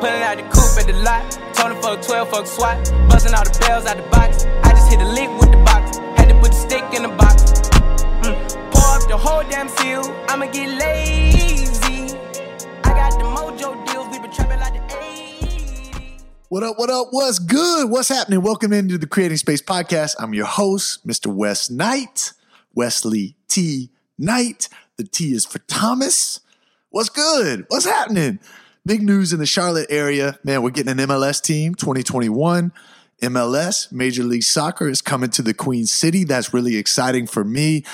Pulling out the at the lot. Told him fuck 12, fuck SWAT. Busting all the bells out the box. I just hit a with the box. Had to put the stick in the box. Mm. Pour up the whole damn seal. I'ma get lazy. I got the mojo deals. We been trapping like the 80s. What up, what up, what's good? What's happening? Welcome into the Creating Space Podcast. I'm your host, Mr. Wes Knight, Wesley T. Knight. The T is for Thomas. What's good? What's happening? Big news in the Charlotte area. Man, we're getting an MLS team 2021. MLS, Major League Soccer, is coming to the Queen City. That's really exciting for me.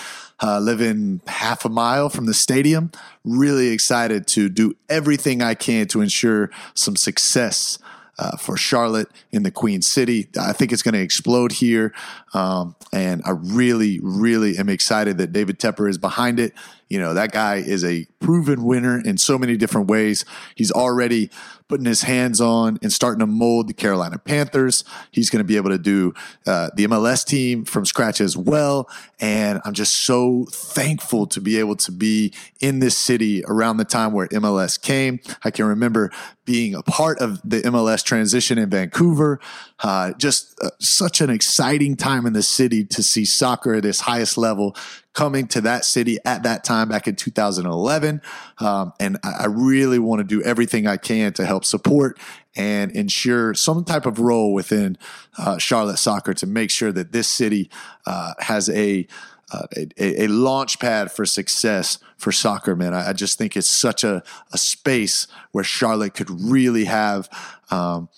Uh, living half a mile from the stadium. Really excited to do everything I can to ensure some success uh, for Charlotte in the Queen City. I think it's going to explode here. Um, and I really, really am excited that David Tepper is behind it. You know, that guy is a proven winner in so many different ways. He's already putting his hands on and starting to mold the Carolina Panthers. He's going to be able to do uh, the MLS team from scratch as well. And I'm just so thankful to be able to be in this city around the time where MLS came. I can remember being a part of the MLS transition in Vancouver. Uh, just uh, such an exciting time in the city to see soccer at its highest level coming to that city at that time back in 2011. Um, and I, I really want to do everything I can to help support and ensure some type of role within uh, Charlotte soccer to make sure that this city uh, has a, uh, a, a launch pad for success for soccer, man. I, I just think it's such a, a space where Charlotte could really have um,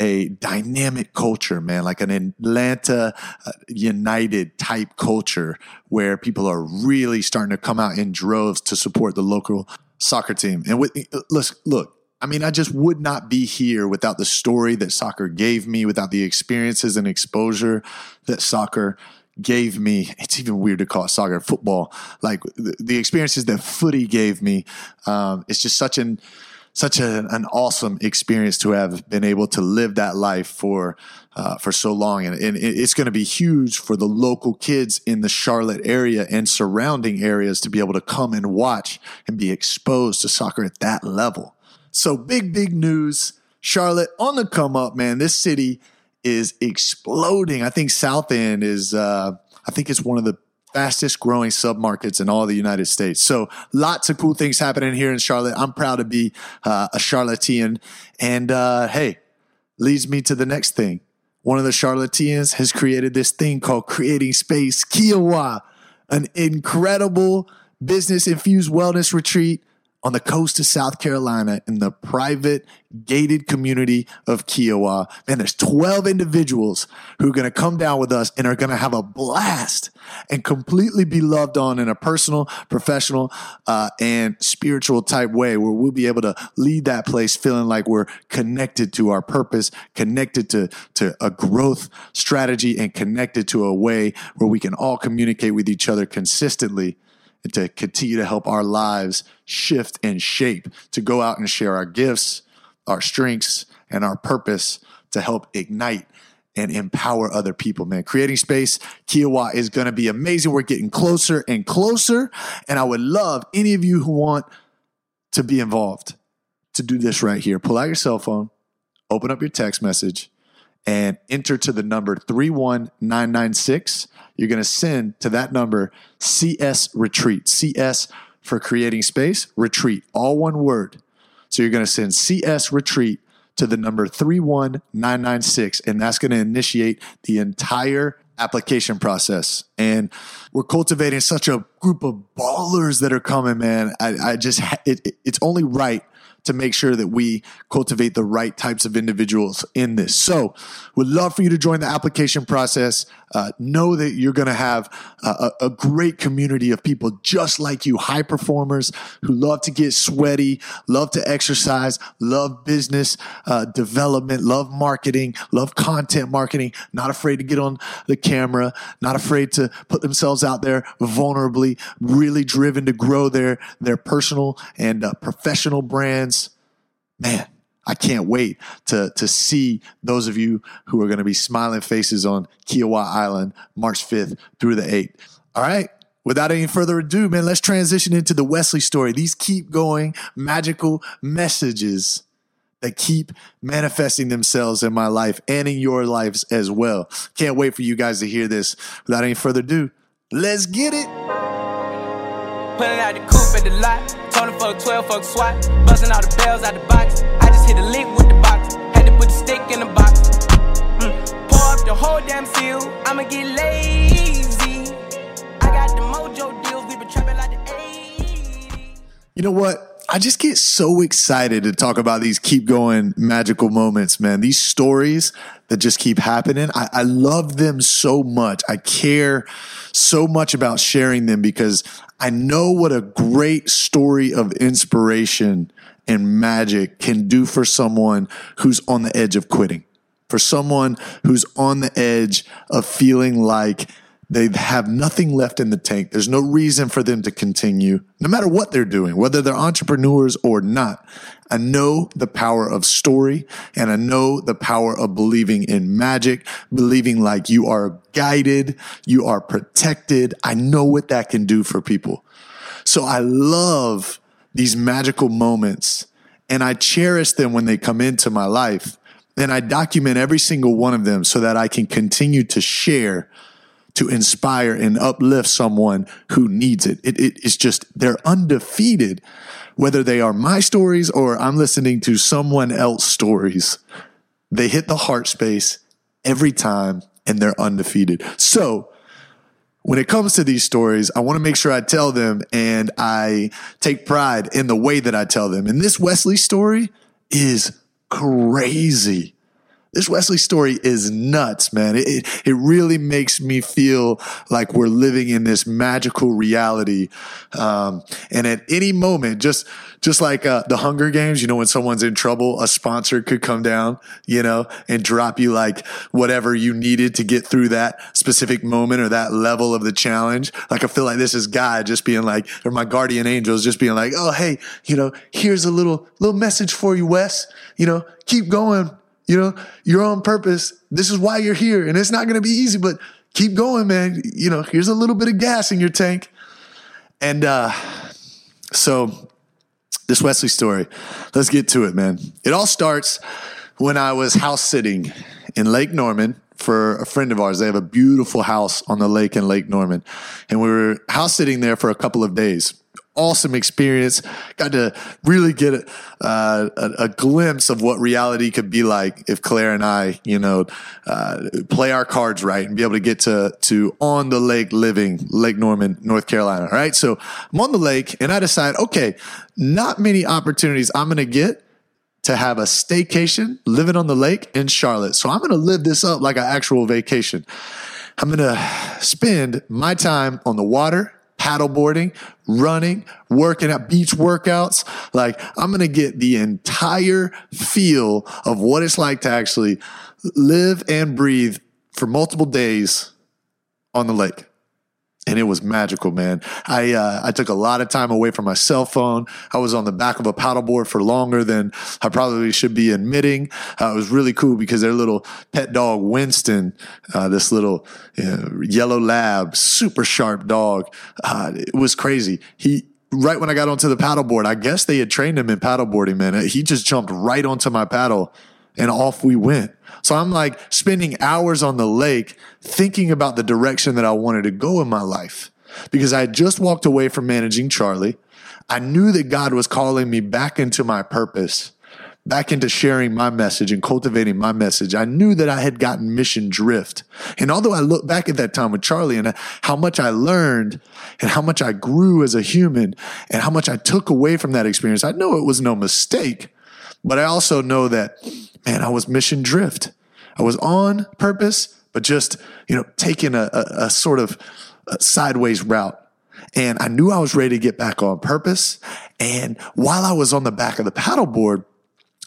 a dynamic culture, man, like an Atlanta uh, United type culture where people are really starting to come out in droves to support the local soccer team. And with, let's look, I mean, I just would not be here without the story that soccer gave me, without the experiences and exposure that soccer gave me. It's even weird to call it soccer football. Like the, the experiences that footy gave me. Um, it's just such an, such a, an awesome experience to have been able to live that life for uh, for so long, and, and it's going to be huge for the local kids in the Charlotte area and surrounding areas to be able to come and watch and be exposed to soccer at that level. So big, big news. Charlotte on the come up, man. This city is exploding. I think South End is, uh, I think it's one of the fastest growing submarkets in all the United States. So lots of cool things happening here in Charlotte. I'm proud to be uh, a Charlottean. And uh, hey, leads me to the next thing. One of the Charlotteans has created this thing called Creating Space Kiawah, an incredible business infused wellness retreat on the coast of South Carolina in the private gated community of Kiawah. Man, there's 12 individuals who are going to come down with us and are going to have a blast and completely be loved on in a personal, professional, uh, and spiritual type way where we'll be able to lead that place feeling like we're connected to our purpose, connected to, to a growth strategy and connected to a way where we can all communicate with each other consistently and to continue to help our lives shift and shape, to go out and share our gifts, our strengths, and our purpose to help ignite and empower other people, man. Creating space, Kiawah is going to be amazing. We're getting closer and closer. And I would love any of you who want to be involved to do this right here. Pull out your cell phone, open up your text message, and enter to the number 31996. You're going to send to that number CS Retreat. CS for creating space, retreat, all one word. So you're going to send CS Retreat to the number 31996, and that's going to initiate the entire application process. And we're cultivating such a group of ballers that are coming, man. I, I just, it, it's only right to make sure that we cultivate the right types of individuals in this. So, we'd love for you to join the application process. Uh, know that you're going to have a, a, great community of people just like you, high performers who love to get sweaty, love to exercise, love business uh, development, love marketing, love content marketing, not afraid to get on the camera, not afraid to put themselves out there vulnerably, really driven to grow their their personal and uh, professional brands. Man, I can't wait to, to see those of you who are going to be smiling faces on Kiawah Island March 5th through the 8th. All right. Without any further ado, man, let's transition into the Wesley story. These keep going magical messages that keep manifesting themselves in my life and in your lives as well. Can't wait for you guys to hear this. Without any further ado, let's get it. Pulling out the coupe at the lot. Told him fuck 12, fuck SWAT. Busting all the bells out the box. Stick in the box. Mm. Pour up the whole damn seal. I'ma get lazy. I got the mojo deals. We been trapping like the 80s. You know what? I just get so excited to talk about these keep going magical moments, man. These stories that just keep happening. I, I love them so much. I care so much about sharing them because I know what a great story of inspiration and magic can do for someone who's on the edge of quitting, for someone who's on the edge of feeling like they have nothing left in the tank. There's no reason for them to continue, no matter what they're doing, whether they're entrepreneurs or not. I know the power of story and I know the power of believing in magic, believing like you are guided, you are protected. I know what that can do for people. So I love these magical moments and I cherish them when they come into my life. And I document every single one of them so that I can continue to share to inspire and uplift someone who needs it. it. It is just, they're undefeated, whether they are my stories or I'm listening to someone else's stories. They hit the heart space every time and they're undefeated. So, when it comes to these stories, I want to make sure I tell them and I take pride in the way that I tell them. And this Wesley story is crazy. This Wesley story is nuts, man. It, it, it, really makes me feel like we're living in this magical reality. Um, and at any moment, just, just like, uh, the Hunger Games, you know, when someone's in trouble, a sponsor could come down, you know, and drop you like whatever you needed to get through that specific moment or that level of the challenge. Like, I feel like this is God just being like, or my guardian angels just being like, Oh, hey, you know, here's a little, little message for you, Wes, you know, keep going you know, you're on purpose. This is why you're here. And it's not going to be easy, but keep going, man. You know, here's a little bit of gas in your tank. And uh, so, this Wesley story, let's get to it, man. It all starts when I was house sitting in Lake Norman for a friend of ours. They have a beautiful house on the lake in Lake Norman. And we were house sitting there for a couple of days awesome experience. Got to really get uh, a, a, glimpse of what reality could be like if Claire and I, you know, uh, play our cards right and be able to get to to on the lake living, Lake Norman, North Carolina. Right, so I'm on the lake and I decide, okay, not many opportunities I'm going to get to have a staycation living on the lake in Charlotte. So I'm going to live this up like an actual vacation. I'm going to spend my time on the water paddleboarding, running, working at beach workouts. Like I'm going to get the entire feel of what it's like to actually live and breathe for multiple days on the lake and it was magical, man. I uh, I took a lot of time away from my cell phone. I was on the back of a paddleboard for longer than I probably should be admitting. Uh, it was really cool because their little pet dog Winston, uh, this little yellow lab, super sharp dog, uh, it was crazy. He right when I got onto the paddleboard, I guess they had trained him in paddleboarding. Man, he just jumped right onto my paddle and off we went. So I'm like spending hours on the lake thinking about the direction that I wanted to go in my life because I had just walked away from managing Charlie. I knew that God was calling me back into my purpose, back into sharing my message and cultivating my message. I knew that I had gotten mission drift. And although I look back at that time with Charlie and how much I learned and how much I grew as a human and how much I took away from that experience, I know it was no mistake. But I also know that man, I was mission drift. I was on purpose, but just, you know, taking a, a, a sort of a sideways route. And I knew I was ready to get back on purpose. And while I was on the back of the paddleboard,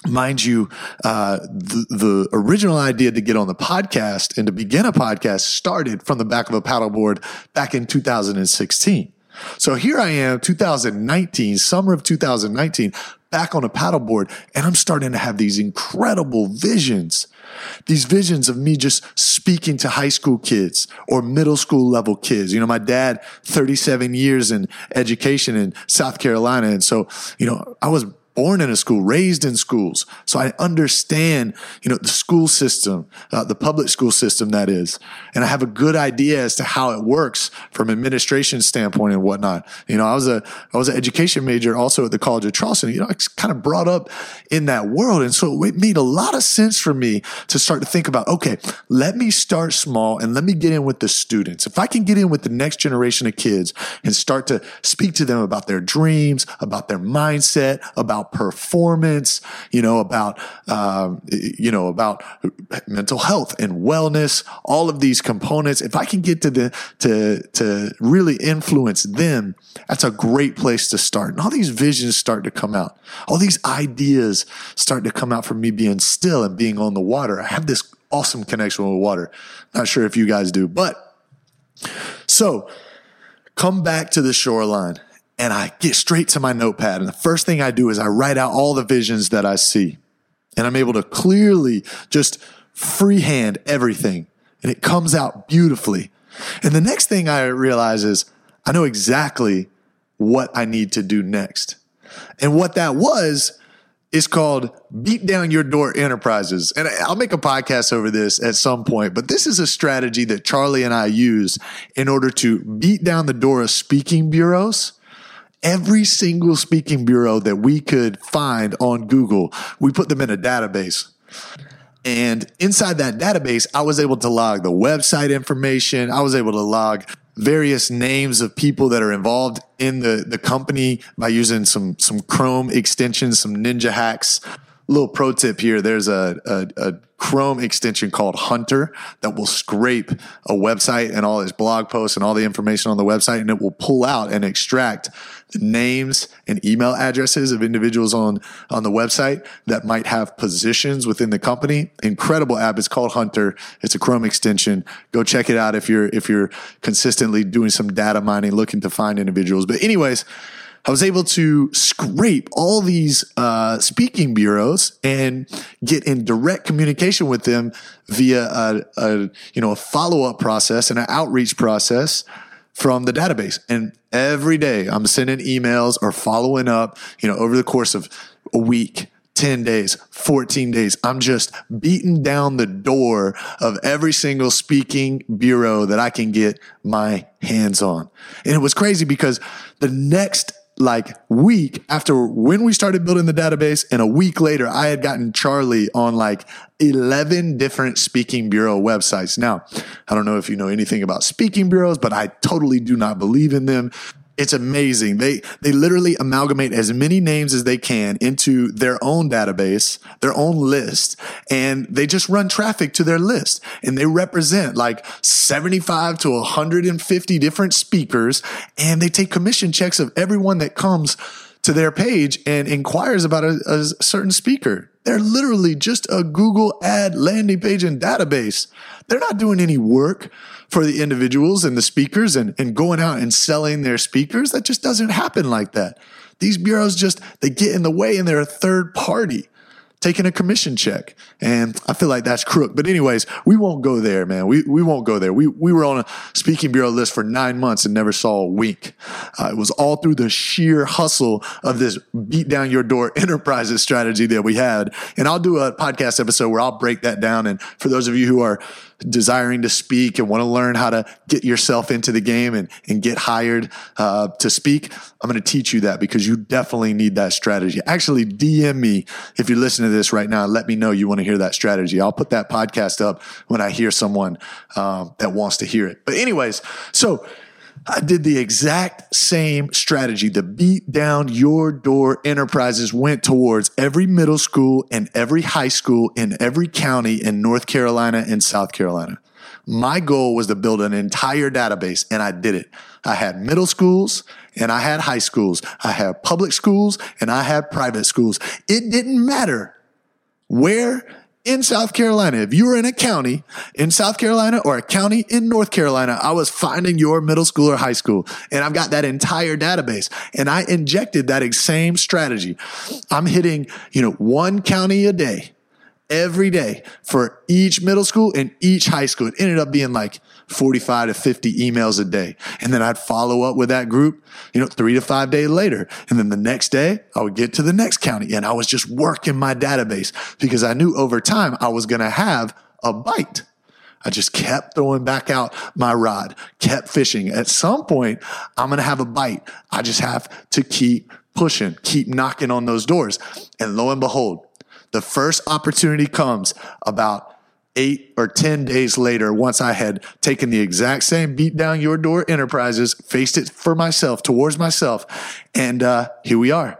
mind you, uh, the, the original idea to get on the podcast and to begin a podcast started from the back of a paddleboard back in 2016. So here I am, 2019, summer of 2019, back on a paddleboard and I'm starting to have these incredible visions. These visions of me just speaking to high school kids or middle school level kids. You know, my dad, 37 years in education in South Carolina. And so, you know, I was born in a school, raised in schools. So I understand, you know, the school system, uh, the public school system that is. And I have a good idea as to how it works from administration standpoint and whatnot. You know, I was a, I was an education major also at the College of Charleston. You know, I was kind of brought up in that world. And so it made a lot of sense for me to start to think about, okay, let me start small and let me get in with the students. If I can get in with the next generation of kids and start to speak to them about their dreams, about their mindset, about performance, you know, about, um, you know, about mental health and wellness, all of these components. If I can get to the, to, to really influence them, that's a great place to start. And all these visions start to come out. All these ideas start to come out from me being still and being on the water. I have this awesome connection with water. Not sure if you guys do, but so come back to the shoreline and I get straight to my notepad. And the first thing I do is I write out all the visions that I see. And I'm able to clearly just freehand everything. And it comes out beautifully. And the next thing I realize is I know exactly what I need to do next. And what that was is called Beat Down Your Door Enterprises. And I'll make a podcast over this at some point, but this is a strategy that Charlie and I use in order to beat down the door of speaking bureaus every single speaking bureau that we could find on Google, we put them in a database. And inside that database, I was able to log the website information. I was able to log various names of people that are involved in the, the company by using some, some Chrome extensions, some ninja hacks. Little pro tip here. There's a, a, a Chrome extension called Hunter that will scrape a website and all its blog posts and all the information on the website, and it will pull out and extract the names and email addresses of individuals on, on the website that might have positions within the company. Incredible app. It's called Hunter. It's a Chrome extension. Go check it out if you're if you're consistently doing some data mining, looking to find individuals. But anyways, I was able to scrape all these uh, speaking bureaus and get in direct communication with them via a, a you know a follow up process and an outreach process from the database. And every day I'm sending emails or following up. You know, over the course of a week, 10 days, 14 days. I'm just beating down the door of every single speaking bureau that I can get my hands on. And it was crazy because the next like week after when we started building the database and a week later i had gotten charlie on like 11 different speaking bureau websites. Now i don't know if you know anything about speaking bureaus but i totally do not believe in them it's amazing. They they literally amalgamate as many names as they can into their own database, their own list, and they just run traffic to their list. And they represent like 75 to 150 different speakers, and they take commission checks of everyone that comes to their page and inquires about a, a certain speaker. They're literally just a Google ad landing page and database. They're not doing any work for the individuals and the speakers and, and going out and selling their speakers. That just doesn't happen like that. These bureaus just, they get in the way and they're a third party taking a commission check. And I feel like that's crook. But anyways, we won't go there, man. We, we won't go there. We, we were on a speaking bureau list for nine months and never saw a wink. Uh, it was all through the sheer hustle of this beat down your door enterprises strategy that we had. And I'll do a podcast episode where I'll break that down. And for those of you who are desiring to speak and want to learn how to get yourself into the game and, and get hired uh, to speak, I'm going to teach you that because you definitely need that strategy. Actually, DM me if you're listening to this right now. Let me know you want to hear that strategy. I'll put that podcast up when I hear someone um, that wants to hear it. But, anyways, so I did the exact same strategy. The beat down your door enterprises went towards every middle school and every high school in every county in North Carolina and South Carolina. My goal was to build an entire database and I did it. I had middle schools and I had high schools. I had public schools and I had private schools. It didn't matter where in South Carolina, if you were in a county in South Carolina or a county in North Carolina, I was finding your middle school or high school. And I've got that entire database. And I injected that same strategy. I'm hitting, you know, one county a day every day for each middle school and each high school. It ended up being like 45 to 50 emails a day. And then I'd follow up with that group, you know, three to five days later. And then the next day I would get to the next county and I was just working my database because I knew over time I was going to have a bite. I just kept throwing back out my rod, kept fishing. At some point, I'm going to have a bite. I just have to keep pushing, keep knocking on those doors. And lo and behold, the first opportunity comes about eight or 10 days later, once I had taken the exact same beat down your door enterprises, faced it for myself, towards myself. And uh, here we are.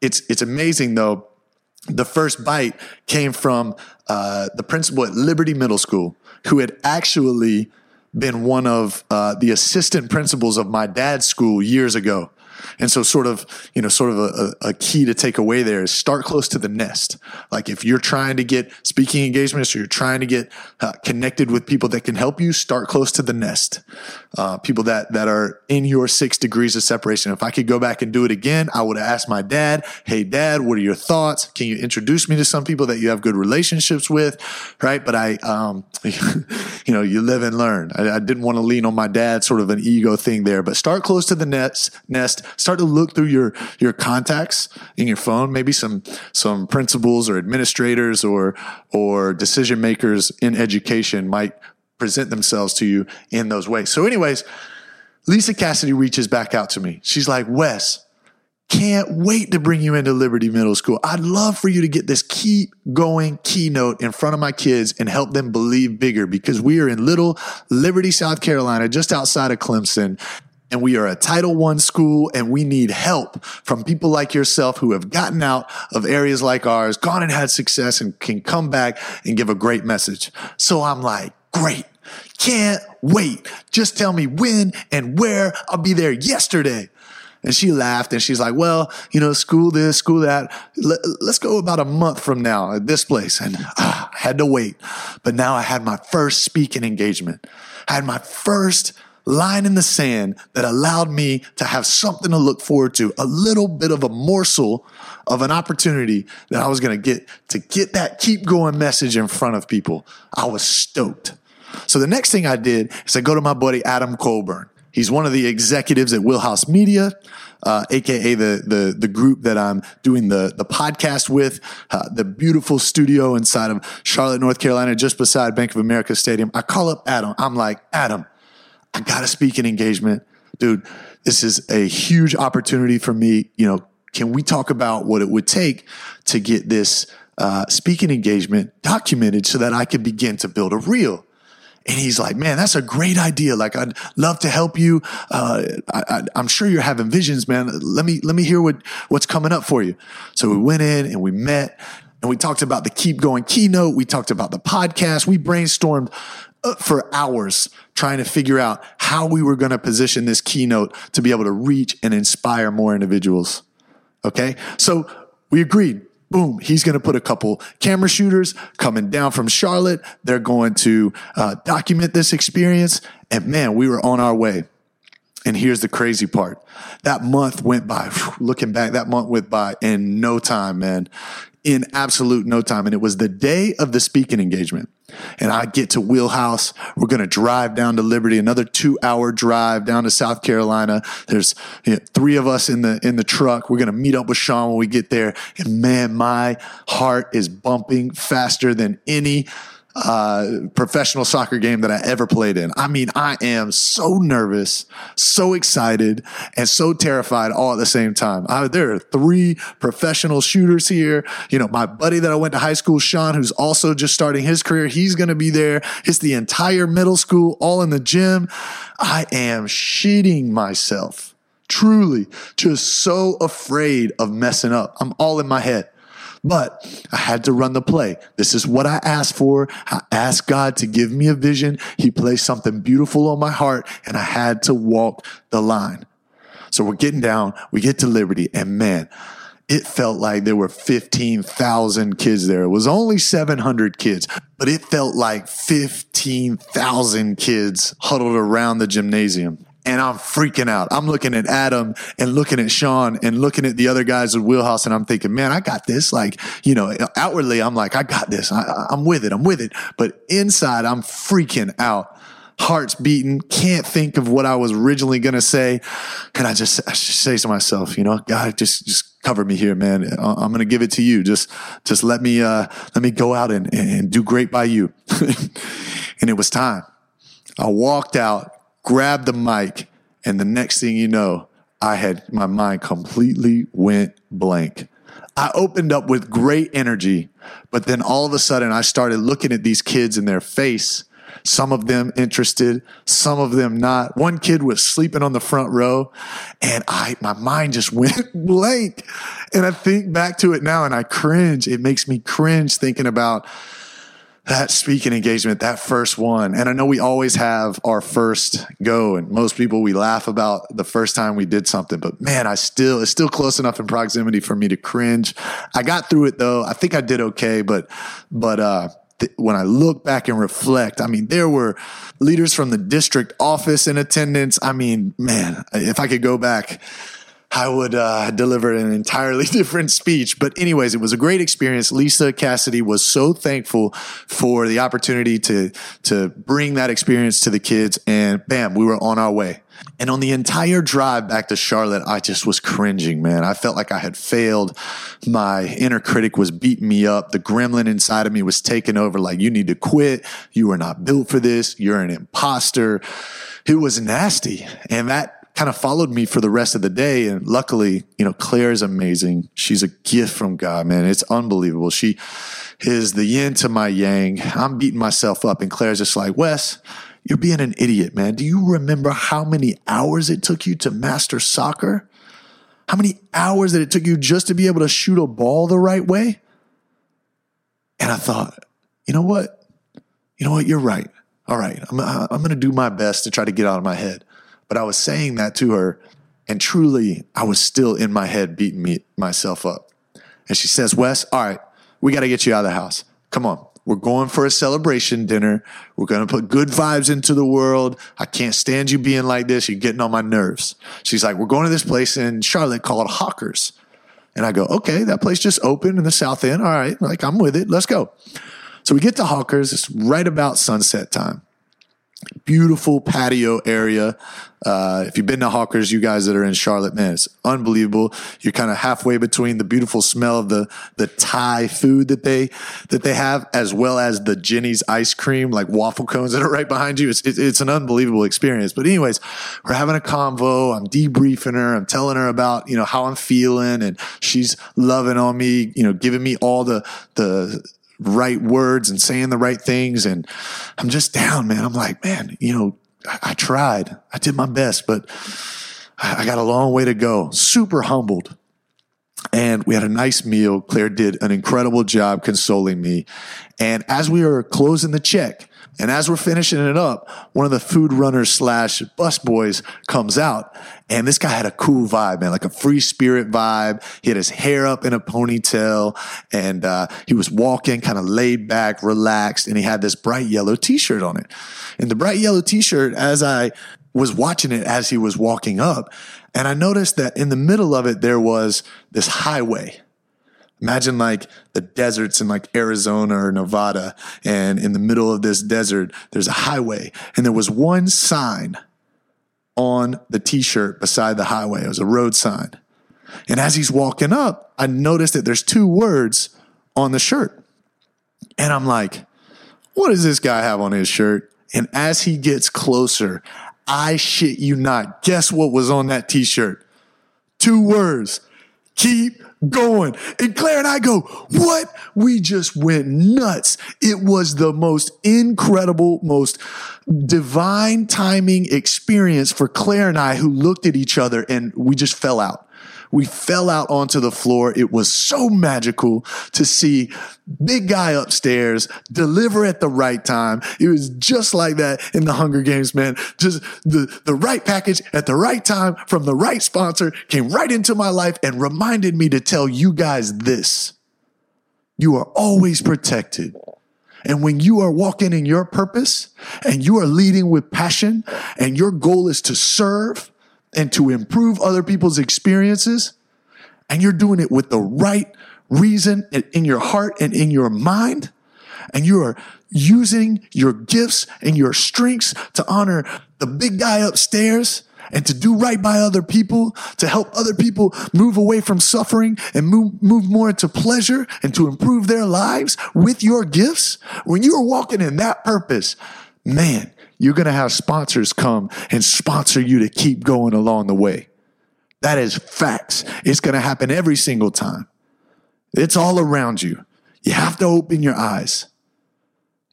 It's, it's amazing though. The first bite came from uh, the principal at Liberty Middle School, who had actually been one of uh, the assistant principals of my dad's school years ago. And so sort of, you know, sort of a, a, key to take away there is start close to the nest. Like if you're trying to get speaking engagements or you're trying to get uh, connected with people that can help you, start close to the nest. Uh, people that, that are in your six degrees of separation. If I could go back and do it again, I would ask my dad, Hey dad, what are your thoughts? Can you introduce me to some people that you have good relationships with? Right. But I, um, you know, you live and learn. I, I didn't want to lean on my dad, sort of an ego thing there, but start close to the nest, nest, start to look through your your contacts in your phone, maybe some some principals or administrators or or decision makers in education might present themselves to you in those ways. So, anyways, Lisa Cassidy reaches back out to me. She's like, Wes, can't wait to bring you into Liberty Middle School. I'd love for you to get this keep going keynote in front of my kids and help them believe bigger because we are in little Liberty, South Carolina, just outside of Clemson and we are a Title One school and we need help from people like yourself who have gotten out of areas like ours, gone and had success and can come back and give a great message. So I'm like, great. Can't wait. Just tell me when and where. I'll be there yesterday. And she laughed and she's like, well, you know, school this, school that. Let, us go about a month from now at this place. And ah, I had to wait. But now I had my first speaking engagement. I had my first line in the sand that allowed me to have something to look forward to, a little bit of a morsel of an opportunity that I was going to get to get that keep going message in front of people. I was stoked. So the next thing I did is I go to my buddy Adam Colburn. He's one of the executives at Wheelhouse Media, uh, aka the, the the group that I'm doing the the podcast with, uh, the beautiful studio inside of Charlotte, North Carolina, just beside Bank of America Stadium. I call up Adam. I'm like, Adam, I got to speak an engagement. Dude, this is a huge opportunity for me. You know, can we talk about what it would take to get this uh, speaking engagement documented so that I could begin to build a reel? And he's like, man, that's a great idea. Like, I'd love to help you. Uh, I, am sure you're having visions, man. Let me, let me hear what, what's coming up for you. So we went in and we met and we talked about the keep going keynote. We talked about the podcast. We brainstormed for hours trying to figure out how we were going to position this keynote to be able to reach and inspire more individuals. Okay. So we agreed. Boom. He's going to put a couple camera shooters coming down from Charlotte. They're going to uh, document this experience. And man, we were on our way. And here's the crazy part. That month went by, looking back, that month went by in no time, man in absolute no time. And it was the day of the speaking engagement. And I get to Wheelhouse. We're going to drive down to Liberty, another two hour drive down to South Carolina. There's you know, three of us in the, in the truck. We're going to meet up with Sean when we get there. And man, my heart is bumping faster than any uh, professional soccer game that I ever played in. I mean, I am so nervous, so excited, and so terrified all at the same time. I, there are three professional shooters here. You know, my buddy that I went to high school, Sean, who's also just starting his career, he's going to be there. It's the entire middle school, all in the gym. I am shitting myself. Truly, just so afraid of messing up. I'm all in my head. But I had to run the play. This is what I asked for. I asked God to give me a vision. He placed something beautiful on my heart and I had to walk the line. So we're getting down, we get to Liberty and man, it felt like there were 15,000 kids there. It was only 700 kids, but it felt like 15,000 kids huddled around the gymnasium. And I'm freaking out. I'm looking at Adam and looking at Sean and looking at the other guys at Wheelhouse, and I'm thinking, man, I got this. Like, you know, outwardly, I'm like, I got this. I, I'm with it. I'm with it. But inside, I'm freaking out. Heart's beating. Can't think of what I was originally going to say. And I just, I just say to myself, you know, God, just, just cover me here, man. I'm going to give it to you. Just, just let me, uh, let me go out and, and do great by you. and it was time. I walked out grabbed the mic, and the next thing you know, I had my mind completely went blank. I opened up with great energy, but then all of a sudden I started looking at these kids in their face. Some of them interested, some of them not. One kid was sleeping on the front row and I, my mind just went blank. And I think back to it now and I cringe. It makes me cringe thinking about that speaking engagement, that first one. And I know we always have our first go, and most people we laugh about the first time we did something, but man, I still, it's still close enough in proximity for me to cringe. I got through it though. I think I did okay, but, but, uh, when I look back and reflect, I mean, there were leaders from the district office in attendance. I mean, man, if I could go back, I would uh, deliver an entirely different speech. But, anyways, it was a great experience. Lisa Cassidy was so thankful for the opportunity to to bring that experience to the kids, and bam, we were on our way. And on the entire drive back to Charlotte, I just was cringing, man. I felt like I had failed. My inner critic was beating me up. The gremlin inside of me was taking over, like, you need to quit. You are not built for this. You're an imposter. It was nasty. And that kind of followed me for the rest of the day. And luckily, you know, Claire is amazing. She's a gift from God, man. It's unbelievable. She is the yin to my yang. I'm beating myself up. And Claire's just like, Wes, you're being an idiot, man. Do you remember how many hours it took you to master soccer? How many hours that it took you just to be able to shoot a ball the right way? And I thought, you know what? You know what? You're right. All right. I'm, I'm going to do my best to try to get out of my head. But I was saying that to her, and truly, I was still in my head beating me, myself up. And she says, Wes, all right, we got to get you out of the house. Come on. We're going for a celebration dinner. We're going to put good vibes into the world. I can't stand you being like this. You're getting on my nerves. She's like, We're going to this place in Charlotte called Hawkers. And I go, Okay, that place just opened in the South End. All right. Like, I'm with it. Let's go. So we get to Hawkers. It's right about sunset time beautiful patio area. Uh, if you've been to Hawkers, you guys that are in Charlotte, man, it's unbelievable. You're kind of halfway between the beautiful smell of the the Thai food that they that they have, as well as the Jeni's ice cream, like waffle cones that are right behind you. It's it, it's an unbelievable experience. But anyways, we're having a convo. I'm debriefing her. I'm telling her about you know how I'm feeling, and she's loving on me. You know, giving me all the the right words and saying the right things. And I'm just down, man. I'm like, man, you know, I, I tried. I did my best, but I, I got a long way to go. Super humbled. And we had a nice meal. Claire did an incredible job consoling me. And as we were closing the check, and as we're finishing it up, one of the food runners slash bus boys comes out. And this guy had a cool vibe, man, like a free spirit vibe. He had his hair up in a ponytail and uh, he was walking kind of laid back, relaxed, and he had this bright yellow t shirt on it. And the bright yellow t shirt, as I was watching it as he was walking up, and I noticed that in the middle of it, there was this highway Imagine like the deserts in like Arizona or Nevada, and in the middle of this desert, there's a highway, and there was one sign on the t shirt beside the highway. It was a road sign. And as he's walking up, I noticed that there's two words on the shirt. And I'm like, what does this guy have on his shirt? And as he gets closer, I shit you not. Guess what was on that t shirt? Two words keep going. And Claire and I go, what? We just went nuts. It was the most incredible, most divine timing experience for Claire and I who looked at each other and we just fell out. We fell out onto the floor. It was so magical to see big guy upstairs deliver at the right time. It was just like that in the Hunger Games, man. Just the, the right package at the right time from the right sponsor came right into my life and reminded me to tell you guys this. You are always protected And when you are walking in your purpose and you are leading with passion and your goal is to serve and to improve other people's experiences, and you're doing it with the right reason in your heart and in your mind, and you are using your gifts and your strengths to honor the big guy upstairs and to do right by other people, to help other people move away from suffering and move, move more into pleasure and to improve their lives with your gifts, when you are walking in that purpose, man, you're going to have sponsors come and sponsor you to keep going along the way. That is facts. It's going to happen every single time. It's all around you. You have to open your eyes.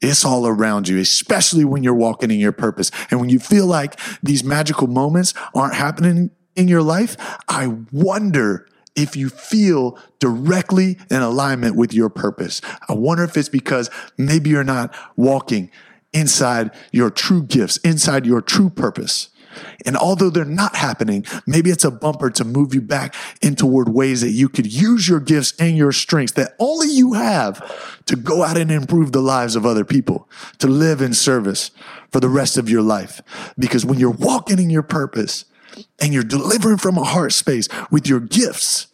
It's all around you, especially when you're walking in your purpose. And when you feel like these magical moments aren't happening in your life, I wonder if you feel directly in alignment with your purpose. I wonder if it's because maybe you're not walking inside your true gifts, inside your true purpose. And although they're not happening, maybe it's a bumper to move you back in toward ways that you could use your gifts and your strengths that only you have to go out and improve the lives of other people, to live in service for the rest of your life. Because when you're walking in your purpose and you're delivering from a heart space with your gifts,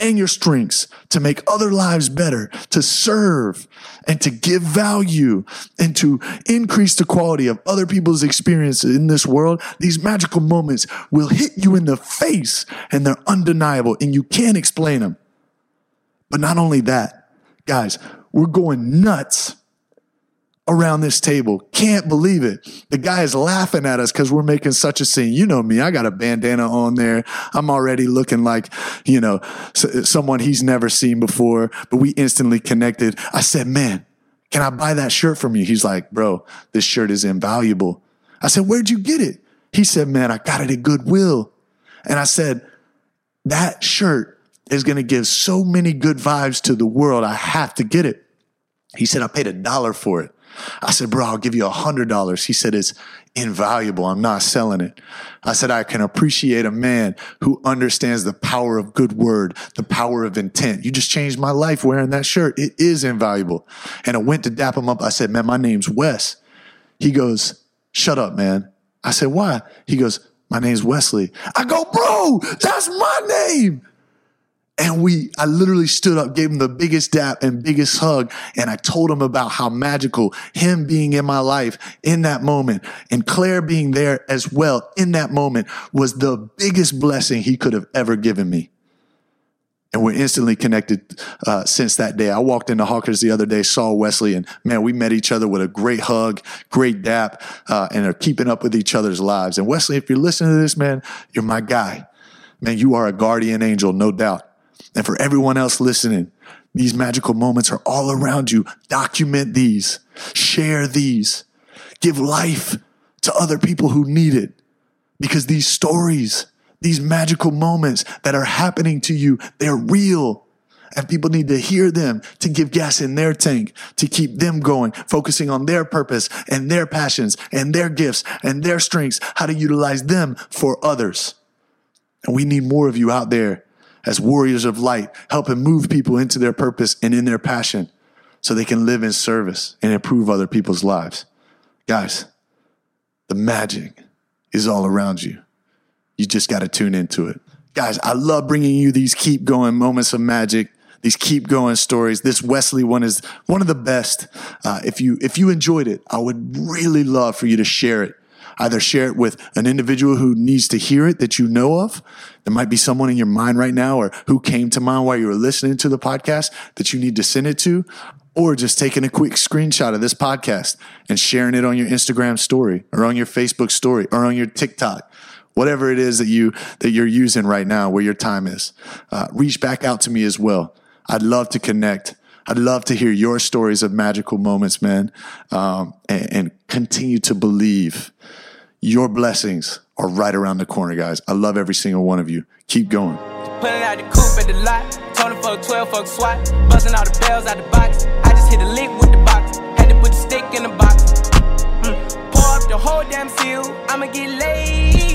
and your strengths to make other lives better, to serve and to give value and to increase the quality of other people's experiences in this world, these magical moments will hit you in the face and they're undeniable and you can't explain them. But not only that, guys, we're going nuts around this table. Can't believe it. The guy is laughing at us because we're making such a scene. You know me. I got a bandana on there. I'm already looking like, you know, someone he's never seen before, but we instantly connected. I said, man, can I buy that shirt from you? He's like, bro, this shirt is invaluable. I said, where'd you get it? He said, man, I got it at Goodwill. And I said, that shirt is going to give so many good vibes to the world. I have to get it. He said, I paid a dollar for it. I said, bro, I'll give you a hundred dollars. He said, it's invaluable. I'm not selling it. I said, I can appreciate a man who understands the power of good word, the power of intent. You just changed my life wearing that shirt. It is invaluable. And I went to dap him up. I said, man, my name's Wes. He goes, shut up, man. I said, why? He goes, my name's Wesley. I go, bro, that's my name. And we, I literally stood up, gave him the biggest dap and biggest hug. And I told him about how magical him being in my life in that moment and Claire being there as well in that moment was the biggest blessing he could have ever given me. And we're instantly connected uh, since that day. I walked into Hawkers the other day, saw Wesley, and man, we met each other with a great hug, great dap, uh, and are keeping up with each other's lives. And Wesley, if you're listening to this, man, you're my guy. Man, you are a guardian angel, no doubt. And for everyone else listening, these magical moments are all around you. Document these, share these, give life to other people who need it. Because these stories, these magical moments that are happening to you, they're real. And people need to hear them to give gas in their tank, to keep them going, focusing on their purpose and their passions and their gifts and their strengths, how to utilize them for others. And we need more of you out there as warriors of light, helping move people into their purpose and in their passion so they can live in service and improve other people's lives. Guys, the magic is all around you. You just got to tune into it. Guys, I love bringing you these keep going moments of magic these keep going stories. This Wesley one is one of the best. Uh, if you if you enjoyed it, I would really love for you to share it Either share it with an individual who needs to hear it that you know of. There might be someone in your mind right now or who came to mind while you were listening to the podcast that you need to send it to, or just taking a quick screenshot of this podcast and sharing it on your Instagram story or on your Facebook story or on your TikTok. Whatever it is that you that you're using right now where your time is uh, reach back out to me as well. I'd love to connect. I'd love to hear your stories of magical moments man um, and, and continue to believe your blessings are right around the corner, guys. I love every single one of you. Keep going. Pulling out the coupe at the lot. Told him fuck 12, fuck SWAT. Busting all the bells out the box. I just hit a lick with the box. Had to put the stick in the box. Mm. Pour up the whole damn seal. I'ma get laid.